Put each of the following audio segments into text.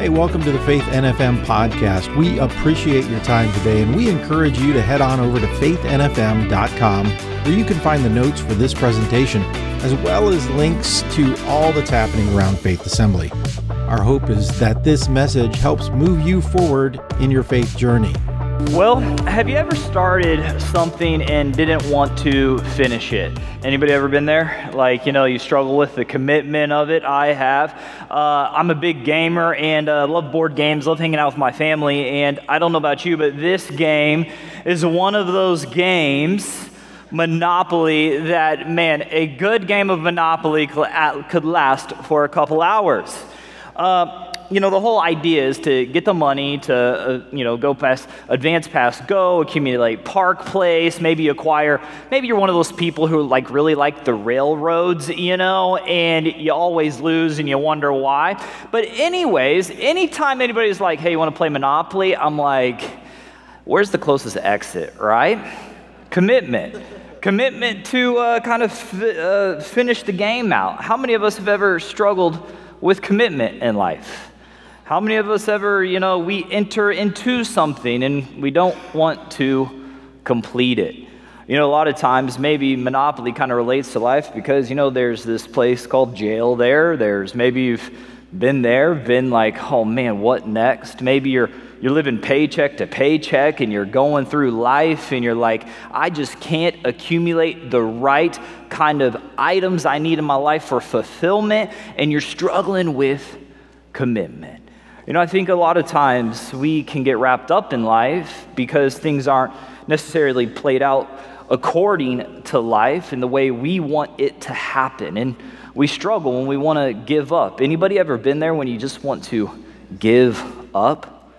Hey, welcome to the Faith NFM podcast. We appreciate your time today and we encourage you to head on over to faithnfm.com where you can find the notes for this presentation as well as links to all that's happening around Faith Assembly. Our hope is that this message helps move you forward in your faith journey. Well, have you ever started something and didn't want to finish it? Anybody ever been there? Like, you know, you struggle with the commitment of it. I have. Uh, I'm a big gamer and uh, love board games, love hanging out with my family. And I don't know about you, but this game is one of those games. Monopoly, that man, a good game of Monopoly could last for a couple hours. Uh, you know, the whole idea is to get the money to, uh, you know, go past, advance past go, accumulate Park Place, maybe acquire, maybe you're one of those people who like really like the railroads, you know, and you always lose and you wonder why. But anyways, anytime anybody's like, hey, you want to play Monopoly? I'm like, where's the closest exit, right? Commitment. Commitment to uh, kind of f- uh, finish the game out. How many of us have ever struggled with commitment in life? How many of us ever, you know, we enter into something and we don't want to complete it? You know, a lot of times maybe Monopoly kind of relates to life because, you know, there's this place called jail there. There's maybe you've been there, been like, oh man, what next? Maybe you're you're living paycheck to paycheck and you're going through life and you're like, I just can't accumulate the right kind of items I need in my life for fulfillment, and you're struggling with commitment. You know, I think a lot of times we can get wrapped up in life because things aren't necessarily played out according to life and the way we want it to happen. And we struggle when we want to give up. Anybody ever been there when you just want to give up?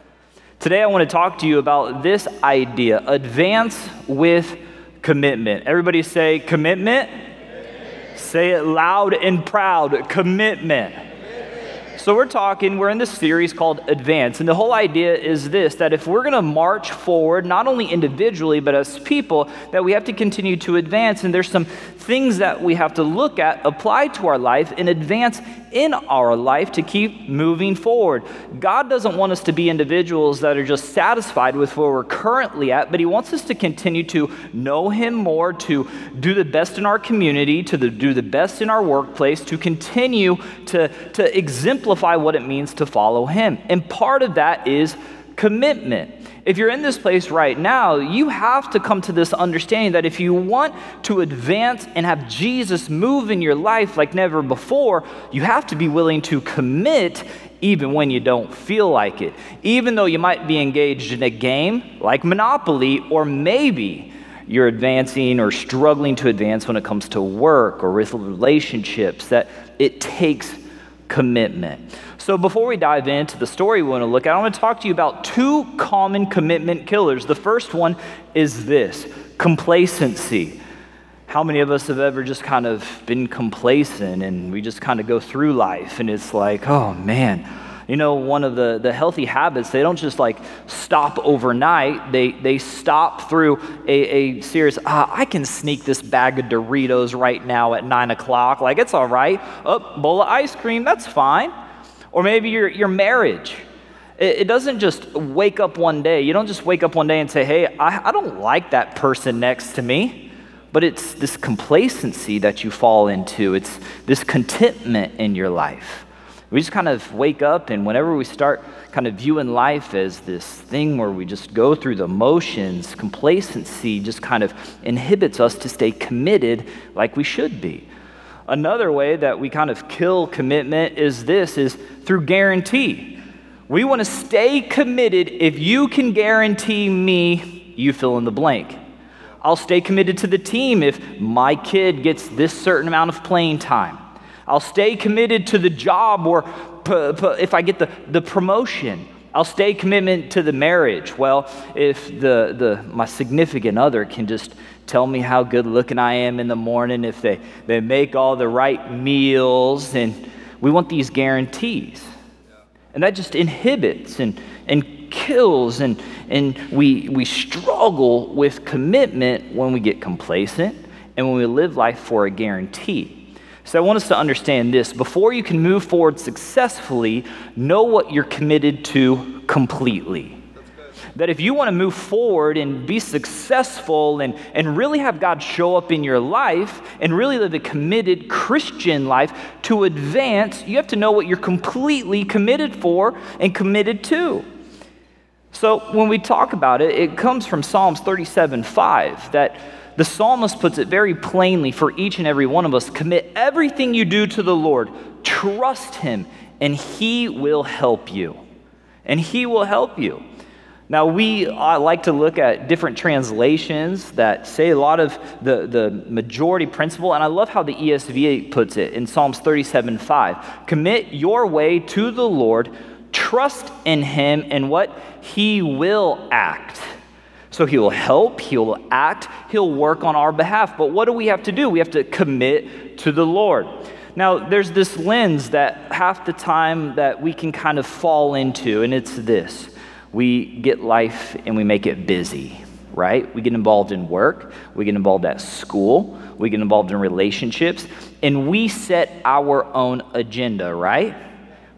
Today I want to talk to you about this idea, advance with commitment. Everybody say commitment. commitment. Say it loud and proud, commitment. So, we're talking, we're in this series called Advance. And the whole idea is this that if we're going to march forward, not only individually, but as people, that we have to continue to advance. And there's some things that we have to look at, apply to our life, and advance in our life to keep moving forward. God doesn't want us to be individuals that are just satisfied with where we're currently at, but He wants us to continue to know Him more, to do the best in our community, to the, do the best in our workplace, to continue to, to exemplify what it means to follow Him. And part of that is commitment. If you're in this place right now, you have to come to this understanding that if you want to advance and have Jesus move in your life like never before, you have to be willing to commit even when you don't feel like it. Even though you might be engaged in a game like Monopoly, or maybe you're advancing or struggling to advance when it comes to work or with relationships, that it takes commitment. So, before we dive into the story we want to look at, I want to talk to you about two common commitment killers. The first one is this complacency. How many of us have ever just kind of been complacent and we just kind of go through life and it's like, oh man, you know, one of the, the healthy habits, they don't just like stop overnight. They, they stop through a, a series, ah, I can sneak this bag of Doritos right now at nine o'clock. Like, it's all right. Oh, bowl of ice cream, that's fine. Or maybe your, your marriage. It, it doesn't just wake up one day. You don't just wake up one day and say, hey, I, I don't like that person next to me. But it's this complacency that you fall into, it's this contentment in your life. We just kind of wake up, and whenever we start kind of viewing life as this thing where we just go through the motions, complacency just kind of inhibits us to stay committed like we should be. Another way that we kind of kill commitment is this is through guarantee. We want to stay committed if you can guarantee me you fill in the blank. I'll stay committed to the team if my kid gets this certain amount of playing time. I'll stay committed to the job or p- p- if I get the, the promotion. I'll stay committed to the marriage. Well, if the, the, my significant other can just tell me how good looking I am in the morning, if they, they make all the right meals, and we want these guarantees. And that just inhibits and, and kills, and, and we, we struggle with commitment when we get complacent and when we live life for a guarantee. So I want us to understand this. Before you can move forward successfully, know what you're committed to completely. That if you want to move forward and be successful and, and really have God show up in your life and really live a committed Christian life to advance, you have to know what you're completely committed for and committed to. So when we talk about it, it comes from Psalms 37 5 that the psalmist puts it very plainly for each and every one of us commit everything you do to the Lord, trust Him, and He will help you. And He will help you. Now, we uh, like to look at different translations that say a lot of the, the majority principle, and I love how the ESV puts it in Psalms 37 5. Commit your way to the Lord, trust in Him, and what? He will act. So he will help, he will act, he'll work on our behalf. But what do we have to do? We have to commit to the Lord. Now, there's this lens that half the time that we can kind of fall into, and it's this. We get life and we make it busy, right? We get involved in work, we get involved at school, we get involved in relationships, and we set our own agenda, right?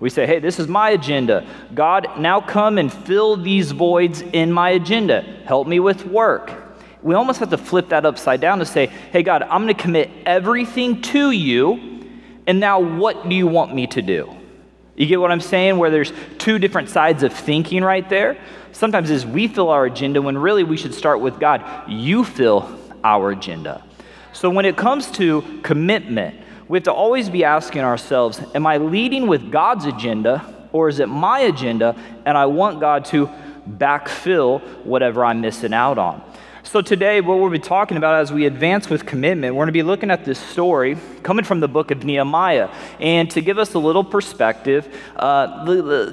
We say, hey, this is my agenda. God, now come and fill these voids in my agenda. Help me with work. We almost have to flip that upside down to say, hey, God, I'm going to commit everything to you, and now what do you want me to do? You get what I'm saying? Where there's two different sides of thinking right there. Sometimes is we fill our agenda when really we should start with God. You fill our agenda. So when it comes to commitment, we have to always be asking ourselves Am I leading with God's agenda or is it my agenda and I want God to backfill whatever I'm missing out on? So, today, what we'll be talking about as we advance with commitment, we're going to be looking at this story coming from the book of Nehemiah. And to give us a little perspective, uh,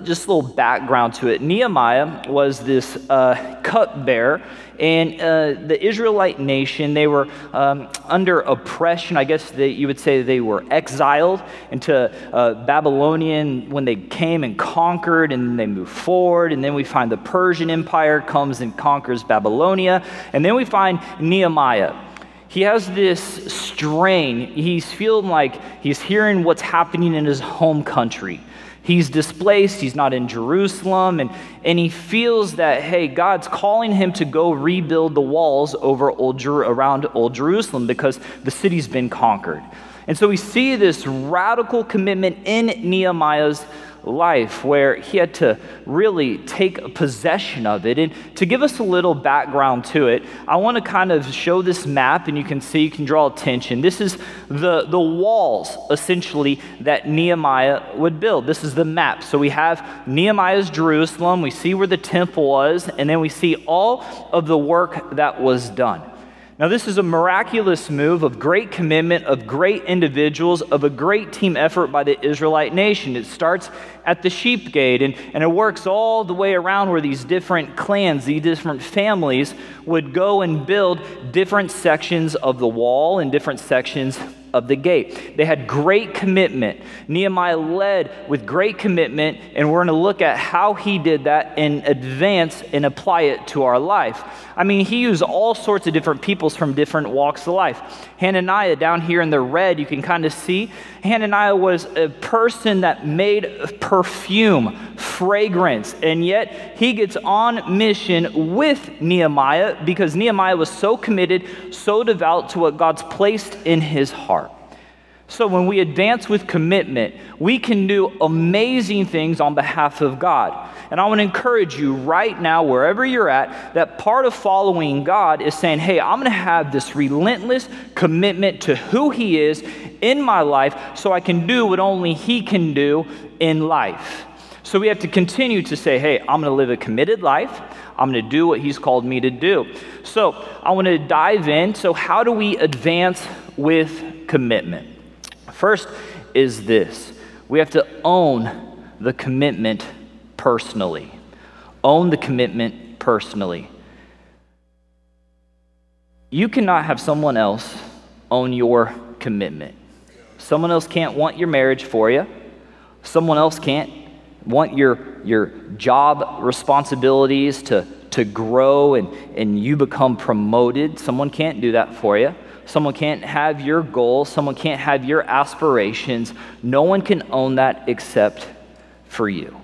just a little background to it, Nehemiah was this uh, cupbearer and uh, the Israelite nation, they were um, under oppression. I guess they, you would say they were exiled into uh, Babylonian when they came and conquered, and they moved forward. And then we find the Persian Empire comes and conquers Babylonia. And then we find Nehemiah he has this strain. He's feeling like he's hearing what's happening in his home country. He's displaced, he's not in Jerusalem, and, and he feels that, hey, God's calling him to go rebuild the walls over old Jer- around Old Jerusalem because the city's been conquered. And so we see this radical commitment in Nehemiah's life where he had to really take possession of it. And to give us a little background to it, I want to kind of show this map, and you can see, you can draw attention. This is the, the walls, essentially, that Nehemiah would build. This is the map. So we have Nehemiah's Jerusalem, we see where the temple was, and then we see all of the work that was done. Now, this is a miraculous move of great commitment, of great individuals, of a great team effort by the Israelite nation. It starts at the sheep gate and, and it works all the way around where these different clans, these different families would go and build different sections of the wall and different sections of the gate. They had great commitment. Nehemiah led with great commitment, and we're going to look at how he did that and advance and apply it to our life. I mean, he used all sorts of different peoples from different walks of life. Hananiah, down here in the red, you can kind of see, Hananiah was a person that made perfume, fragrance, and yet he gets on mission with Nehemiah because Nehemiah was so committed, so devout to what God's placed in his heart. So, when we advance with commitment, we can do amazing things on behalf of God. And I want to encourage you right now, wherever you're at, that part of following God is saying, hey, I'm going to have this relentless commitment to who He is in my life so I can do what only He can do in life. So we have to continue to say, hey, I'm going to live a committed life. I'm going to do what He's called me to do. So I want to dive in. So, how do we advance with commitment? First is this we have to own the commitment personally. Own the commitment personally. You cannot have someone else own your commitment. Someone else can't want your marriage for you. Someone else can't want your, your job responsibilities to, to grow and, and you become promoted. Someone can't do that for you. Someone can't have your goals. Someone can't have your aspirations. No one can own that except for you.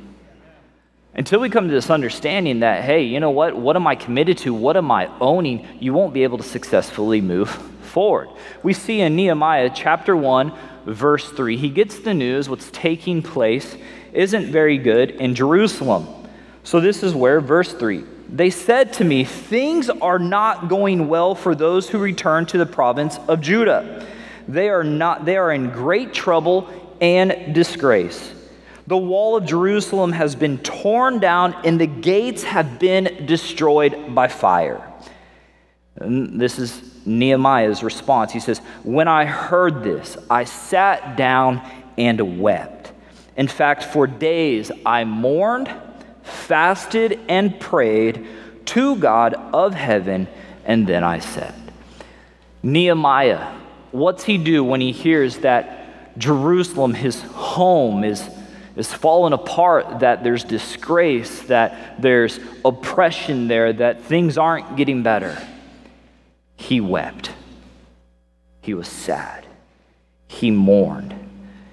Until we come to this understanding that, hey, you know what? What am I committed to? What am I owning? You won't be able to successfully move forward. We see in Nehemiah chapter 1, verse 3, he gets the news what's taking place isn't very good in Jerusalem. So this is where, verse 3, they said to me, Things are not going well for those who return to the province of Judah. They are, not, they are in great trouble and disgrace. The wall of Jerusalem has been torn down, and the gates have been destroyed by fire. And this is Nehemiah's response. He says, When I heard this, I sat down and wept. In fact, for days I mourned, fasted, and prayed to God of heaven, and then I said, Nehemiah, what's he do when he hears that Jerusalem, his home, is is fallen apart, that there's disgrace, that there's oppression there, that things aren't getting better. He wept. He was sad. He mourned.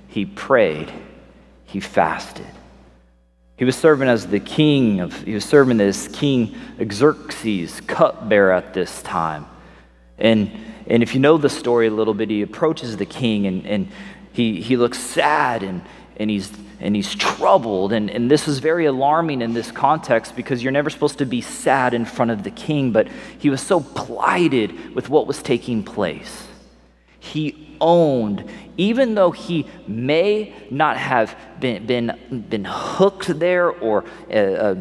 He prayed. He fasted. He was serving as the king of, he was serving as King Xerxes, cupbearer at this time. And, and if you know the story a little bit, he approaches the king and, and he, he looks sad and, and he's and he's troubled. And, and this is very alarming in this context because you're never supposed to be sad in front of the king, but he was so plighted with what was taking place. He owned, even though he may not have been, been, been hooked there or uh, uh,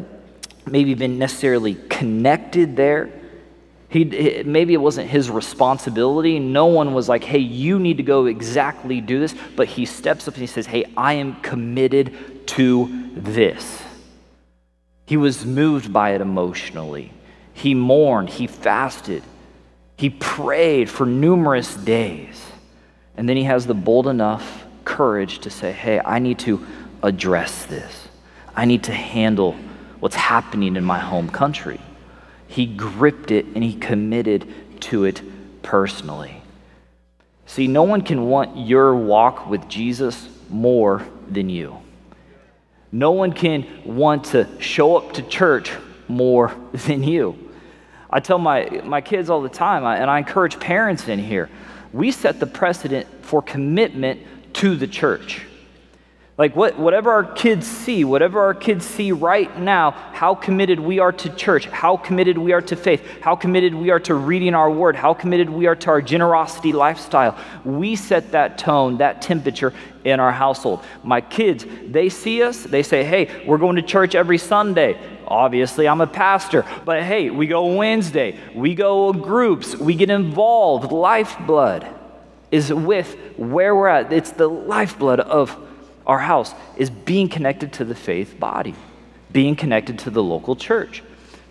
maybe been necessarily connected there he, maybe it wasn't his responsibility. No one was like, hey, you need to go exactly do this. But he steps up and he says, hey, I am committed to this. He was moved by it emotionally. He mourned. He fasted. He prayed for numerous days. And then he has the bold enough courage to say, hey, I need to address this. I need to handle what's happening in my home country. He gripped it and he committed to it personally. See, no one can want your walk with Jesus more than you. No one can want to show up to church more than you. I tell my, my kids all the time, and I encourage parents in here, we set the precedent for commitment to the church. Like what, whatever our kids see, whatever our kids see right now, how committed we are to church, how committed we are to faith, how committed we are to reading our word, how committed we are to our generosity lifestyle. We set that tone, that temperature in our household. My kids, they see us, they say, hey, we're going to church every Sunday. Obviously, I'm a pastor, but hey, we go Wednesday, we go groups, we get involved. Lifeblood is with where we're at. It's the lifeblood of our house is being connected to the faith body, being connected to the local church.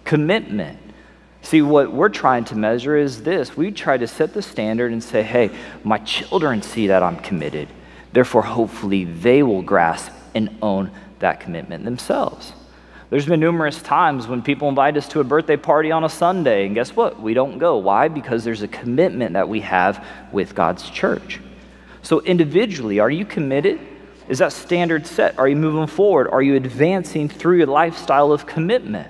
Commitment. See, what we're trying to measure is this we try to set the standard and say, hey, my children see that I'm committed. Therefore, hopefully, they will grasp and own that commitment themselves. There's been numerous times when people invite us to a birthday party on a Sunday, and guess what? We don't go. Why? Because there's a commitment that we have with God's church. So, individually, are you committed is that standard set? Are you moving forward? Are you advancing through your lifestyle of commitment?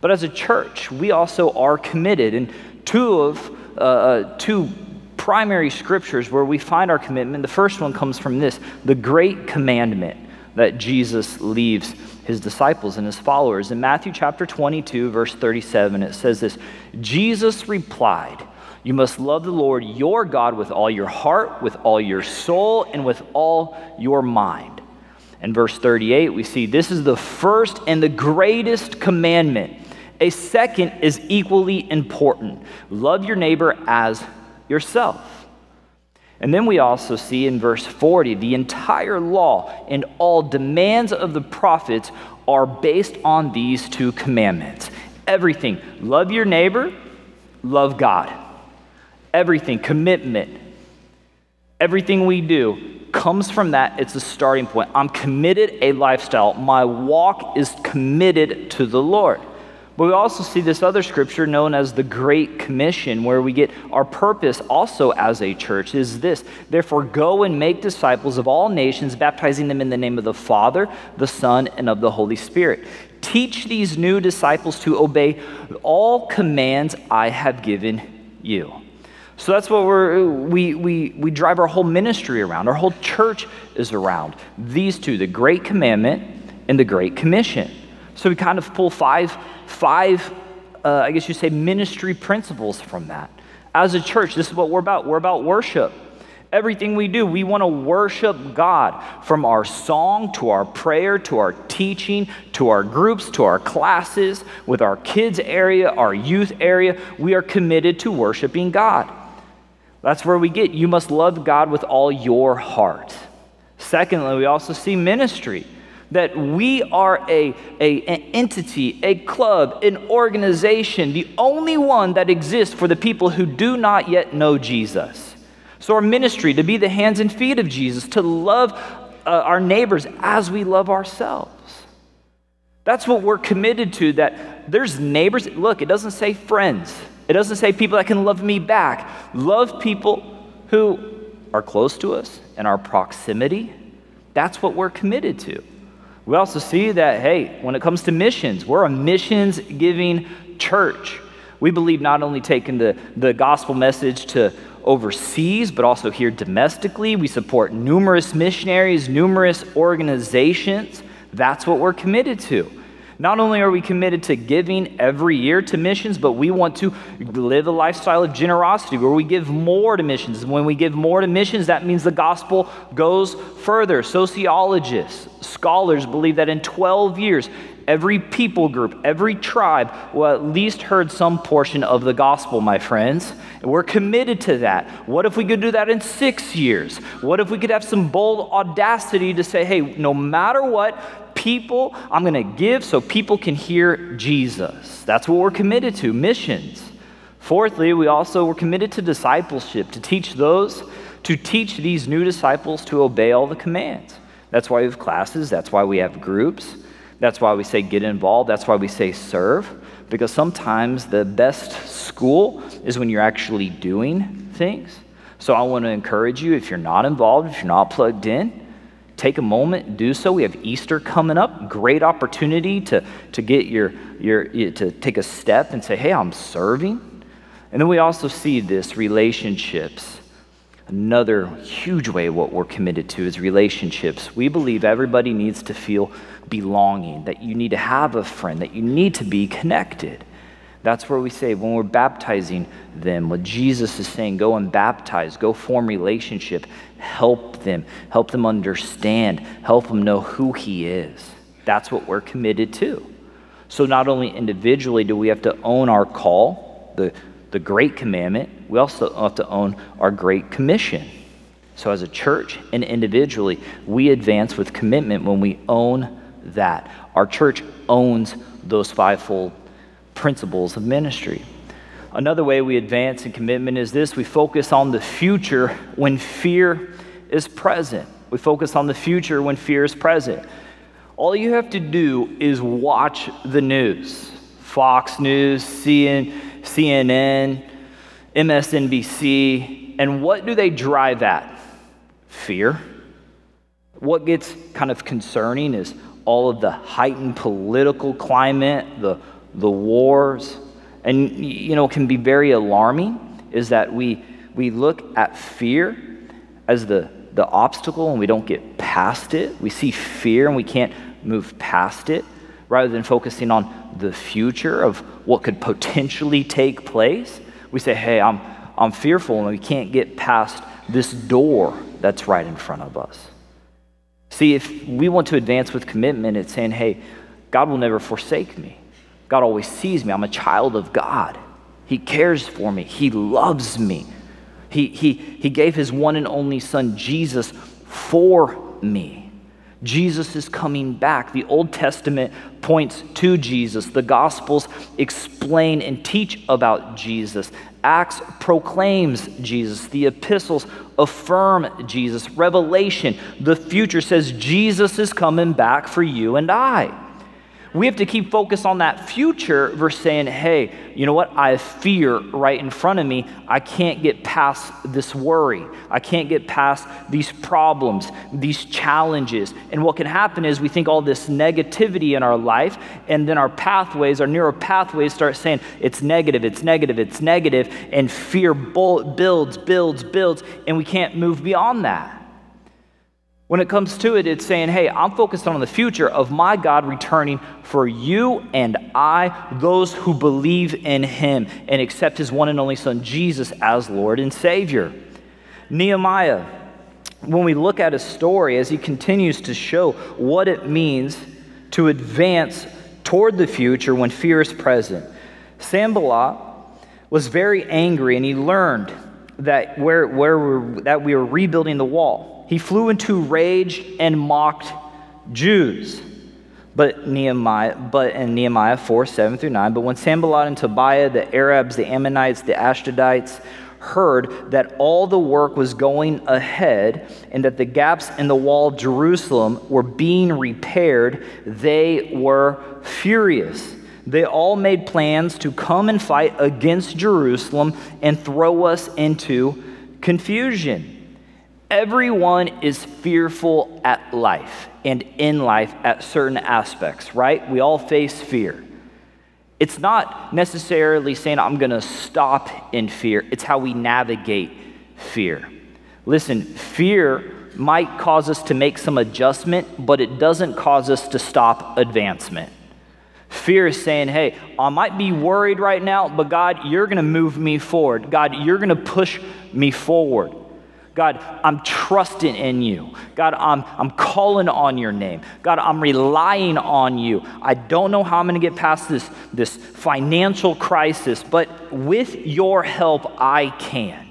But as a church, we also are committed. And two of uh, uh, two primary scriptures where we find our commitment, the first one comes from this the great commandment that Jesus leaves his disciples and his followers. In Matthew chapter 22, verse 37, it says this Jesus replied, you must love the Lord your God with all your heart, with all your soul, and with all your mind. In verse 38, we see this is the first and the greatest commandment. A second is equally important love your neighbor as yourself. And then we also see in verse 40 the entire law and all demands of the prophets are based on these two commandments. Everything love your neighbor, love God. Everything, commitment, everything we do comes from that. It's the starting point. I'm committed a lifestyle. My walk is committed to the Lord. But we also see this other scripture known as the Great Commission, where we get our purpose also as a church is this Therefore, go and make disciples of all nations, baptizing them in the name of the Father, the Son, and of the Holy Spirit. Teach these new disciples to obey all commands I have given you. So that's what we're, we, we, we drive our whole ministry around. Our whole church is around these two the Great Commandment and the Great Commission. So we kind of pull five five, uh, I guess you say, ministry principles from that. As a church, this is what we're about. We're about worship. Everything we do, we want to worship God from our song to our prayer to our teaching to our groups to our classes, with our kids' area, our youth area. We are committed to worshiping God. That's where we get you must love God with all your heart. Secondly, we also see ministry that we are a, a, an entity, a club, an organization, the only one that exists for the people who do not yet know Jesus. So, our ministry to be the hands and feet of Jesus, to love uh, our neighbors as we love ourselves. That's what we're committed to, that there's neighbors. Look, it doesn't say friends, it doesn't say people that can love me back. Love people who are close to us and our proximity. That's what we're committed to. We also see that, hey, when it comes to missions, we're a missions giving church. We believe not only taking the, the gospel message to overseas, but also here domestically. We support numerous missionaries, numerous organizations. That's what we're committed to. Not only are we committed to giving every year to missions, but we want to live a lifestyle of generosity where we give more to missions. When we give more to missions, that means the gospel goes further. Sociologists, scholars believe that in 12 years, every people group, every tribe will at least heard some portion of the gospel, my friends. And we're committed to that. What if we could do that in six years? What if we could have some bold audacity to say, hey, no matter what, people, I'm going to give so people can hear Jesus. That's what we're committed to missions. Fourthly, we also were committed to discipleship, to teach those, to teach these new disciples to obey all the commands. That's why we have classes, that's why we have groups, that's why we say get involved, that's why we say serve, because sometimes the best school is when you're actually doing things. So I want to encourage you if you're not involved, if you're not plugged in, take a moment do so. We have easter coming up. Great opportunity to, to get your, your to take a step and say hey i'm serving. And then we also see this relationships. Another huge way what we're committed to is relationships. We believe everybody needs to feel belonging that you need to have a friend that you need to be connected that's where we say when we're baptizing them, what Jesus is saying, go and baptize, go form relationship, help them, help them understand, help them know who He is. That's what we're committed to. So not only individually do we have to own our call, the, the great commandment, we also have to own our great commission. So as a church and individually, we advance with commitment when we own that. Our church owns those fivefold principles of ministry. Another way we advance in commitment is this we focus on the future when fear is present. We focus on the future when fear is present. All you have to do is watch the news Fox News, CNN, MSNBC, and what do they drive at? Fear. What gets kind of concerning is all of the heightened political climate, the the wars, and you know, can be very alarming is that we, we look at fear as the, the obstacle and we don't get past it. We see fear and we can't move past it rather than focusing on the future of what could potentially take place. We say, hey, I'm, I'm fearful and we can't get past this door that's right in front of us. See, if we want to advance with commitment, it's saying, hey, God will never forsake me. God always sees me. I'm a child of God. He cares for me. He loves me. He, he, he gave his one and only son, Jesus, for me. Jesus is coming back. The Old Testament points to Jesus. The Gospels explain and teach about Jesus. Acts proclaims Jesus. The epistles affirm Jesus. Revelation, the future says Jesus is coming back for you and I. We have to keep focused on that future versus saying, hey, you know what? I have fear right in front of me. I can't get past this worry. I can't get past these problems, these challenges. And what can happen is we think all this negativity in our life, and then our pathways, our neural pathways start saying, it's negative, it's negative, it's negative, and fear builds, builds, builds, and we can't move beyond that. When it comes to it, it's saying, hey, I'm focused on the future of my God returning for you and I, those who believe in him and accept his one and only Son, Jesus, as Lord and Savior. Nehemiah, when we look at his story as he continues to show what it means to advance toward the future when fear is present, Sanballat was very angry and he learned that, where, where that we were rebuilding the wall he flew into rage and mocked Jews. But Nehemiah, but in Nehemiah 4, 7 through 9, but when Sanballat and Tobiah, the Arabs, the Ammonites, the Ashdodites, heard that all the work was going ahead and that the gaps in the wall of Jerusalem were being repaired, they were furious. They all made plans to come and fight against Jerusalem and throw us into confusion. Everyone is fearful at life and in life at certain aspects, right? We all face fear. It's not necessarily saying I'm going to stop in fear, it's how we navigate fear. Listen, fear might cause us to make some adjustment, but it doesn't cause us to stop advancement. Fear is saying, hey, I might be worried right now, but God, you're going to move me forward. God, you're going to push me forward. God, I'm trusting in you. God, I'm, I'm calling on your name. God, I'm relying on you. I don't know how I'm going to get past this, this financial crisis, but with your help, I can.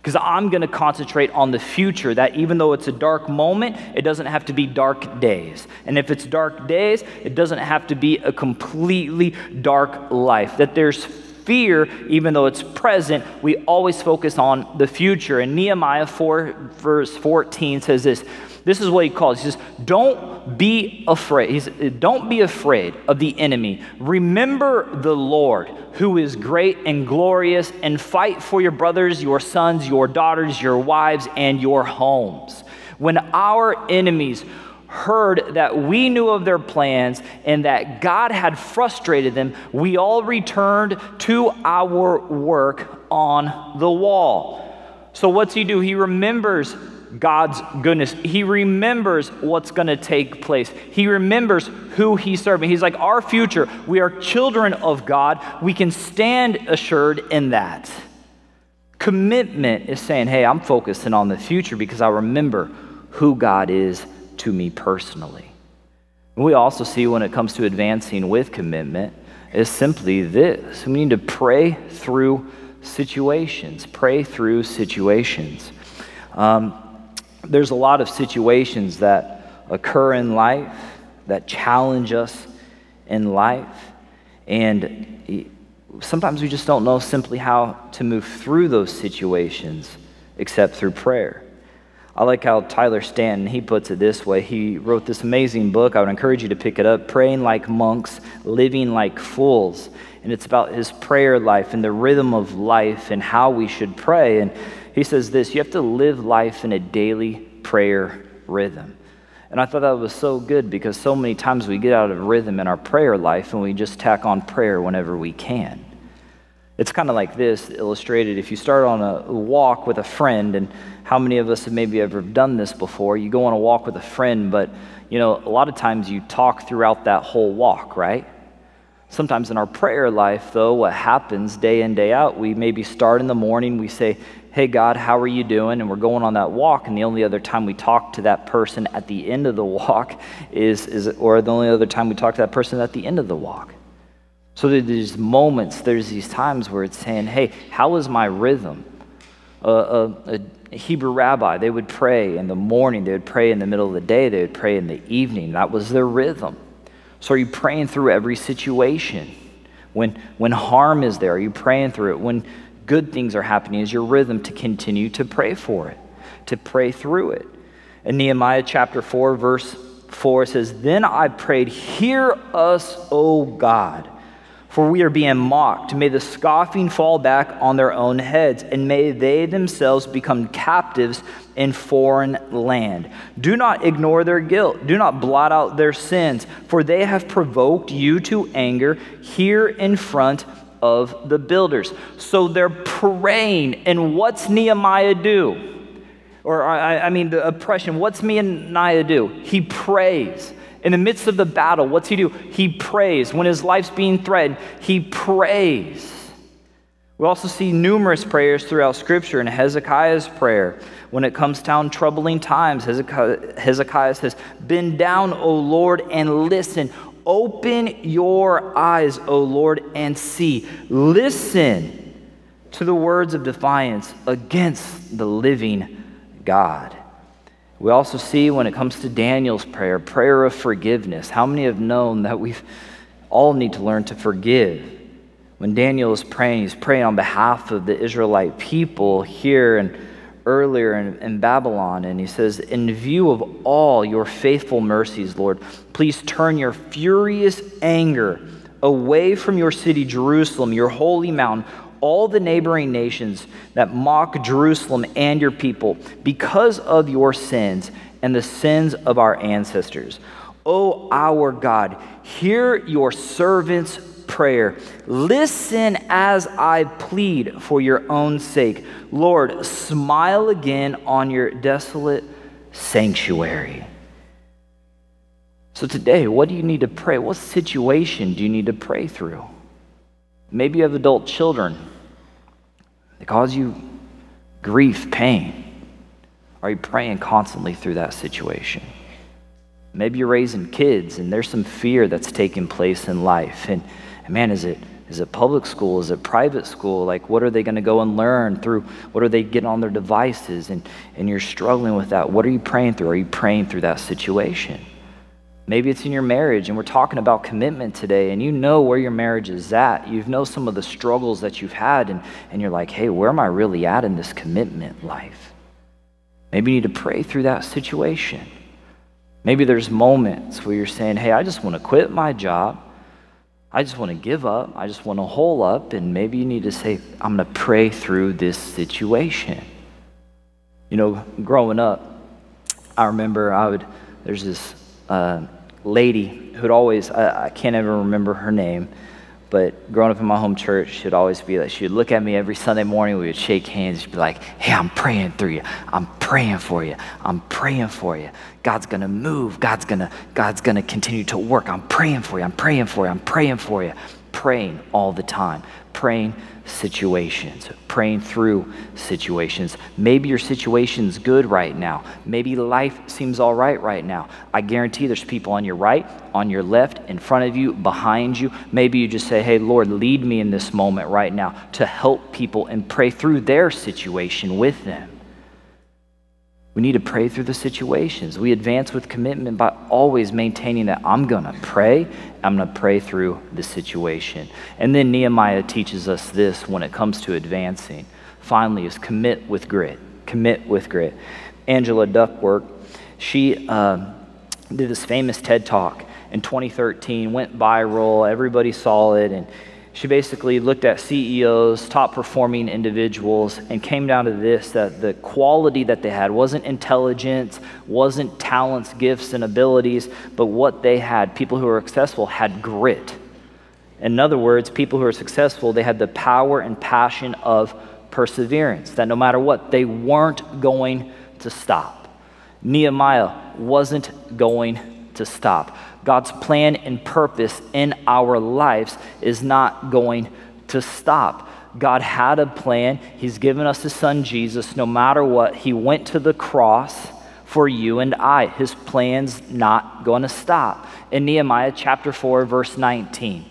Because I'm going to concentrate on the future, that even though it's a dark moment, it doesn't have to be dark days. And if it's dark days, it doesn't have to be a completely dark life. That there's fear, even though it's present, we always focus on the future. And Nehemiah 4, verse 14 says this. This is what he calls. He says, Don't be afraid. He says, Don't be afraid of the enemy. Remember the Lord, who is great and glorious, and fight for your brothers, your sons, your daughters, your wives, and your homes. When our enemies heard that we knew of their plans and that God had frustrated them, we all returned to our work on the wall. So, what's he do? He remembers God's goodness. He remembers what's going to take place. He remembers who he's serving. He's like, Our future, we are children of God. We can stand assured in that. Commitment is saying, Hey, I'm focusing on the future because I remember who God is to me personally. We also see when it comes to advancing with commitment is simply this we need to pray through situations, pray through situations. Um, there's a lot of situations that occur in life that challenge us in life, and sometimes we just don't know simply how to move through those situations except through prayer. I like how Tyler Staton, he puts it this way. He wrote this amazing book. I would encourage you to pick it up, Praying Like Monks, Living Like Fools. And it's about his prayer life and the rhythm of life and how we should pray. And he says this you have to live life in a daily prayer rhythm. And I thought that was so good because so many times we get out of rhythm in our prayer life and we just tack on prayer whenever we can. It's kind of like this illustrated. If you start on a walk with a friend and how many of us have maybe ever done this before? You go on a walk with a friend, but you know, a lot of times you talk throughout that whole walk, right? Sometimes in our prayer life, though, what happens day in, day out, we maybe start in the morning, we say, Hey, God, how are you doing? And we're going on that walk, and the only other time we talk to that person at the end of the walk is, is or the only other time we talk to that person at the end of the walk. So there's these moments, there's these times where it's saying, Hey, how is my rhythm? Uh, uh, uh, Hebrew rabbi, they would pray in the morning, they would pray in the middle of the day, they would pray in the evening. That was their rhythm. So are you praying through every situation? When, when harm is there, are you praying through it? When good things are happening, is your rhythm to continue to pray for it, to pray through it? In Nehemiah chapter 4, verse 4 says, Then I prayed, Hear us, O God, for we are being mocked. May the scoffing fall back on their own heads, and may they themselves become captives in foreign land. Do not ignore their guilt. Do not blot out their sins, for they have provoked you to anger here in front of the builders. So they're praying. And what's Nehemiah do? Or, I, I mean, the oppression. What's me Nehemiah do? He prays. In the midst of the battle, what's he do? He prays. When his life's being threatened, he prays. We also see numerous prayers throughout Scripture in Hezekiah's prayer. When it comes down troubling times, Hezekiah, Hezekiah says, Bend down, O Lord, and listen. Open your eyes, O Lord, and see. Listen to the words of defiance against the living God. We also see when it comes to Daniel's prayer, prayer of forgiveness. How many have known that we all need to learn to forgive? When Daniel is praying, he's praying on behalf of the Israelite people here and earlier in, in Babylon. And he says, In view of all your faithful mercies, Lord, please turn your furious anger away from your city, Jerusalem, your holy mountain, all the neighboring nations that mock Jerusalem and your people because of your sins and the sins of our ancestors. O our God, hear your servant's prayer. Listen as I plead for your own sake. Lord, smile again on your desolate sanctuary. So, today, what do you need to pray? What situation do you need to pray through? Maybe you have adult children that cause you grief, pain. Are you praying constantly through that situation? Maybe you're raising kids and there's some fear that's taking place in life. And, and man, is it, is it public school? Is it private school? Like, what are they going to go and learn through? What are they getting on their devices? And, and you're struggling with that. What are you praying through? Are you praying through that situation? Maybe it's in your marriage, and we're talking about commitment today, and you know where your marriage is at. You know some of the struggles that you've had, and, and you're like, hey, where am I really at in this commitment life? Maybe you need to pray through that situation. Maybe there's moments where you're saying, hey, I just want to quit my job. I just want to give up. I just want to hole up. And maybe you need to say, I'm going to pray through this situation. You know, growing up, I remember I would, there's this uh, lady who'd always, I, I, can't ever remember her name, but growing up in my home church, she'd always be like, she'd look at me every Sunday morning, we would shake hands, she'd be like, hey, I'm praying through you. I'm praying for you. I'm praying for you. God's gonna move. God's gonna, God's gonna continue to work. I'm praying for you. I'm praying for you. I'm praying for you. Praying all the time. Praying situations, praying through situations. Maybe your situation's good right now. Maybe life seems all right right now. I guarantee there's people on your right, on your left, in front of you, behind you. Maybe you just say, Hey, Lord, lead me in this moment right now to help people and pray through their situation with them. We need to pray through the situations. We advance with commitment by always maintaining that I'm going to pray. I'm going to pray through the situation. And then Nehemiah teaches us this when it comes to advancing. Finally, is commit with grit. Commit with grit. Angela Duckworth, she uh, did this famous TED talk in 2013, went viral. Everybody saw it. And she basically looked at CEOs, top performing individuals, and came down to this that the quality that they had wasn't intelligence, wasn't talents, gifts, and abilities, but what they had. People who were successful had grit. In other words, people who are successful, they had the power and passion of perseverance, that no matter what, they weren't going to stop. Nehemiah wasn't going to stop. God's plan and purpose in our lives is not going to stop. God had a plan. He's given us His Son Jesus. No matter what, He went to the cross for you and I. His plan's not going to stop. In Nehemiah chapter 4, verse 19,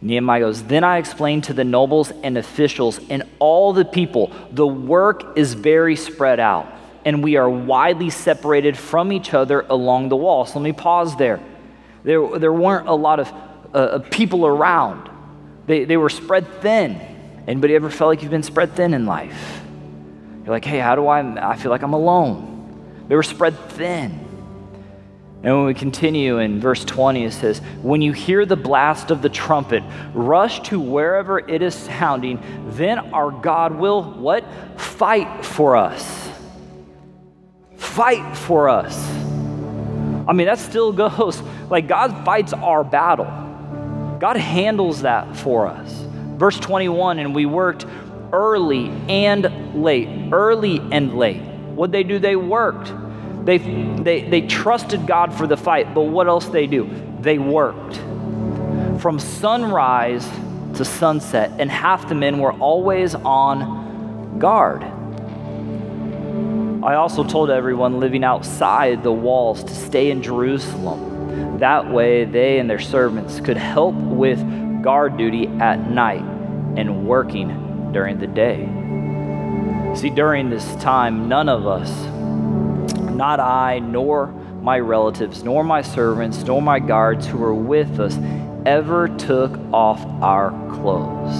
Nehemiah goes, Then I explained to the nobles and officials and all the people, the work is very spread out, and we are widely separated from each other along the wall. So let me pause there. There, there weren't a lot of uh, people around. They, they were spread thin. Anybody ever felt like you've been spread thin in life? You're like, hey, how do I? I feel like I'm alone. They were spread thin. And when we continue in verse 20, it says, When you hear the blast of the trumpet, rush to wherever it is sounding, then our God will what? Fight for us. Fight for us. I mean, that still goes. Like, God fights our battle, God handles that for us. Verse 21 And we worked early and late, early and late. What'd they do? They worked. They, they, they trusted God for the fight, but what else they do? They worked. From sunrise to sunset, and half the men were always on guard. I also told everyone living outside the walls to stay in Jerusalem. That way, they and their servants could help with guard duty at night and working during the day. See, during this time, none of us not I, nor my relatives, nor my servants, nor my guards who were with us ever took off our clothes.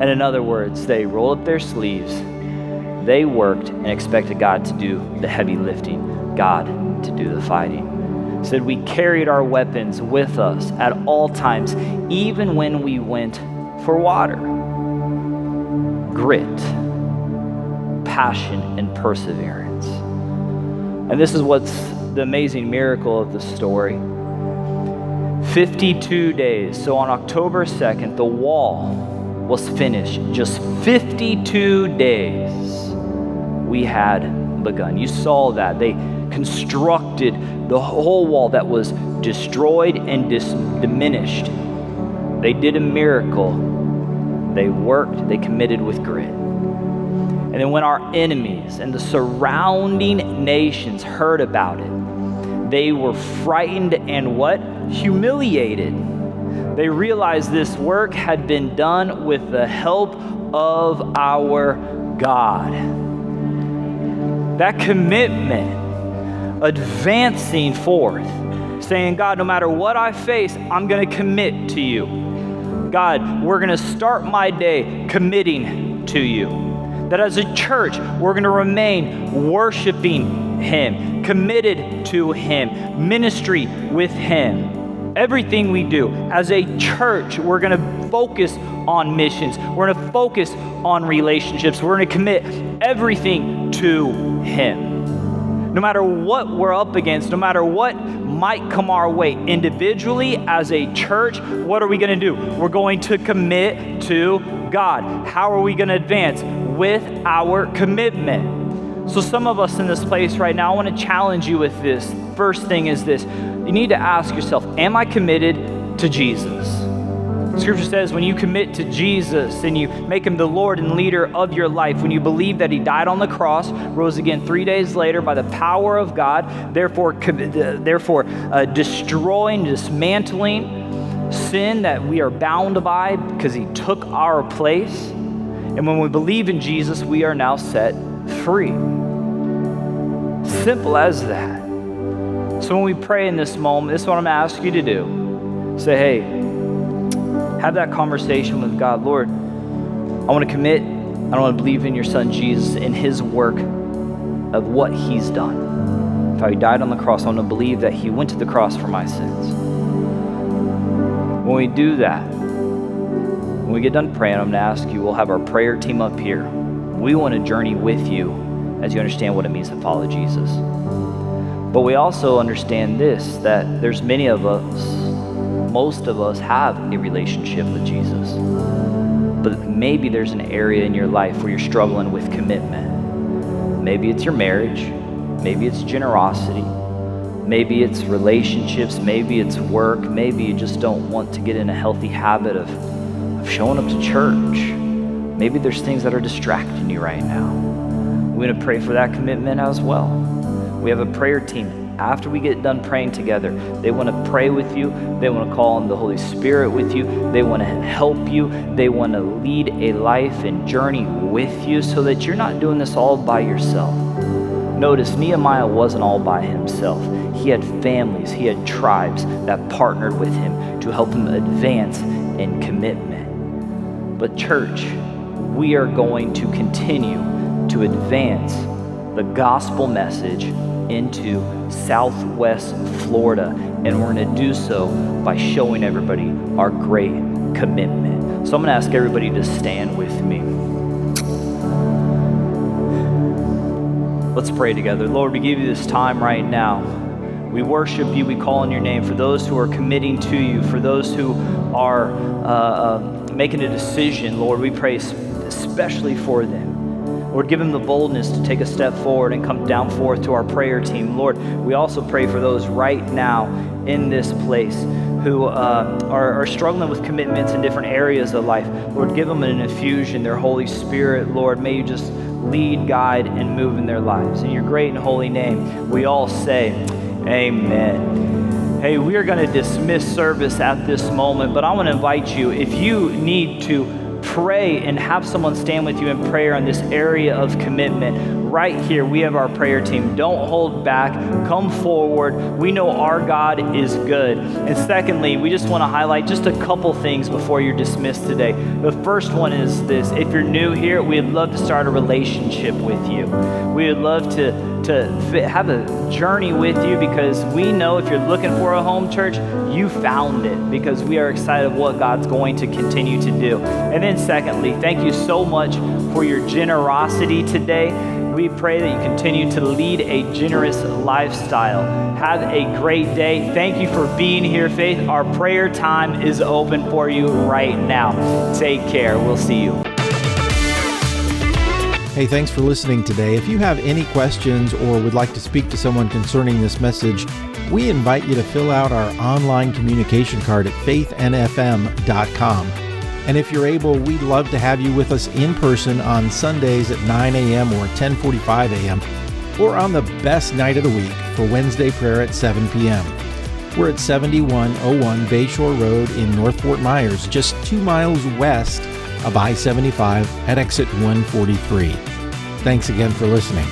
And in other words, they rolled up their sleeves, they worked and expected God to do the heavy lifting, God to do the fighting. Said we carried our weapons with us at all times, even when we went for water. Grit, passion, and perseverance. And this is what's the amazing miracle of the story. 52 days. So on October 2nd, the wall was finished. Just 52 days we had begun. You saw that. They constructed the whole wall that was destroyed and dis- diminished. They did a miracle. They worked, they committed with grit. And then when our enemies and the surrounding nations heard about it, they were frightened and what? Humiliated. They realized this work had been done with the help of our God. That commitment, advancing forth, saying, God, no matter what I face, I'm going to commit to you. God, we're going to start my day committing to you. That as a church, we're going to remain worshiping Him, committed to Him, ministry with Him. Everything we do as a church, we're going to focus on missions. We're going to focus on relationships. We're going to commit everything to Him. No matter what we're up against, no matter what might come our way individually as a church, what are we going to do? We're going to commit to God. How are we going to advance? with our commitment. So, some of us in this place right now, I want to challenge you with this. First thing is this you need to ask yourself, Am I committed to Jesus? Scripture says when you commit to Jesus and you make him the Lord and leader of your life, when you believe that he died on the cross, rose again three days later by the power of God, therefore, therefore uh, destroying, dismantling sin that we are bound by because he took our place and when we believe in Jesus, we are now set free. Simple as that. So when we pray in this moment, this is what I'm going to ask you to do. Say, hey, have that conversation with God. Lord, I want to commit. I want to believe in your son Jesus and his work of what he's done. If he died on the cross, I want to believe that he went to the cross for my sins. When we do that, when we get done praying, I'm going to ask you, we'll have our prayer team up here. We want to journey with you as you understand what it means to follow Jesus. But we also understand this that there's many of us, most of us have a relationship with Jesus. But maybe there's an area in your life where you're struggling with commitment. Maybe it's your marriage, maybe it's generosity, maybe it's relationships, maybe it's work, maybe you just don't want to get in a healthy habit of of showing up to church. Maybe there's things that are distracting you right now. We're going to pray for that commitment as well. We have a prayer team. After we get done praying together, they want to pray with you. They want to call on the Holy Spirit with you. They want to help you. They want to lead a life and journey with you so that you're not doing this all by yourself. Notice Nehemiah wasn't all by himself. He had families, he had tribes that partnered with him to help him advance in commitment. But, church, we are going to continue to advance the gospel message into Southwest Florida. And we're going to do so by showing everybody our great commitment. So I'm going to ask everybody to stand with me. Let's pray together. Lord, we give you this time right now. We worship you. We call on your name for those who are committing to you, for those who are uh, uh, making a decision. Lord, we pray especially for them. Lord, give them the boldness to take a step forward and come down forth to our prayer team. Lord, we also pray for those right now in this place who uh, are, are, struggling with commitments in different areas of life. Lord, give them an infusion, their Holy Spirit. Lord, may you just lead, guide, and move in their lives. In your great and holy name, we all say, Amen. Hey, we are going to dismiss service at this moment, but I want to invite you if you need to pray and have someone stand with you in prayer on this area of commitment, right here, we have our prayer team. Don't hold back. Come forward. We know our God is good. And secondly, we just want to highlight just a couple things before you're dismissed today. The first one is this if you're new here, we'd love to start a relationship with you. We would love to to have a journey with you because we know if you're looking for a home church, you found it because we are excited of what God's going to continue to do. And then, secondly, thank you so much for your generosity today. We pray that you continue to lead a generous lifestyle. Have a great day. Thank you for being here, Faith. Our prayer time is open for you right now. Take care. We'll see you. Hey, thanks for listening today. If you have any questions or would like to speak to someone concerning this message, we invite you to fill out our online communication card at faithnfm.com. And if you're able, we'd love to have you with us in person on Sundays at 9 a.m. or 10:45 a.m. or on the best night of the week for Wednesday prayer at 7 p.m. We're at 7101 Bayshore Road in North Fort Myers, just 2 miles west of I-75 at exit 143. Thanks again for listening.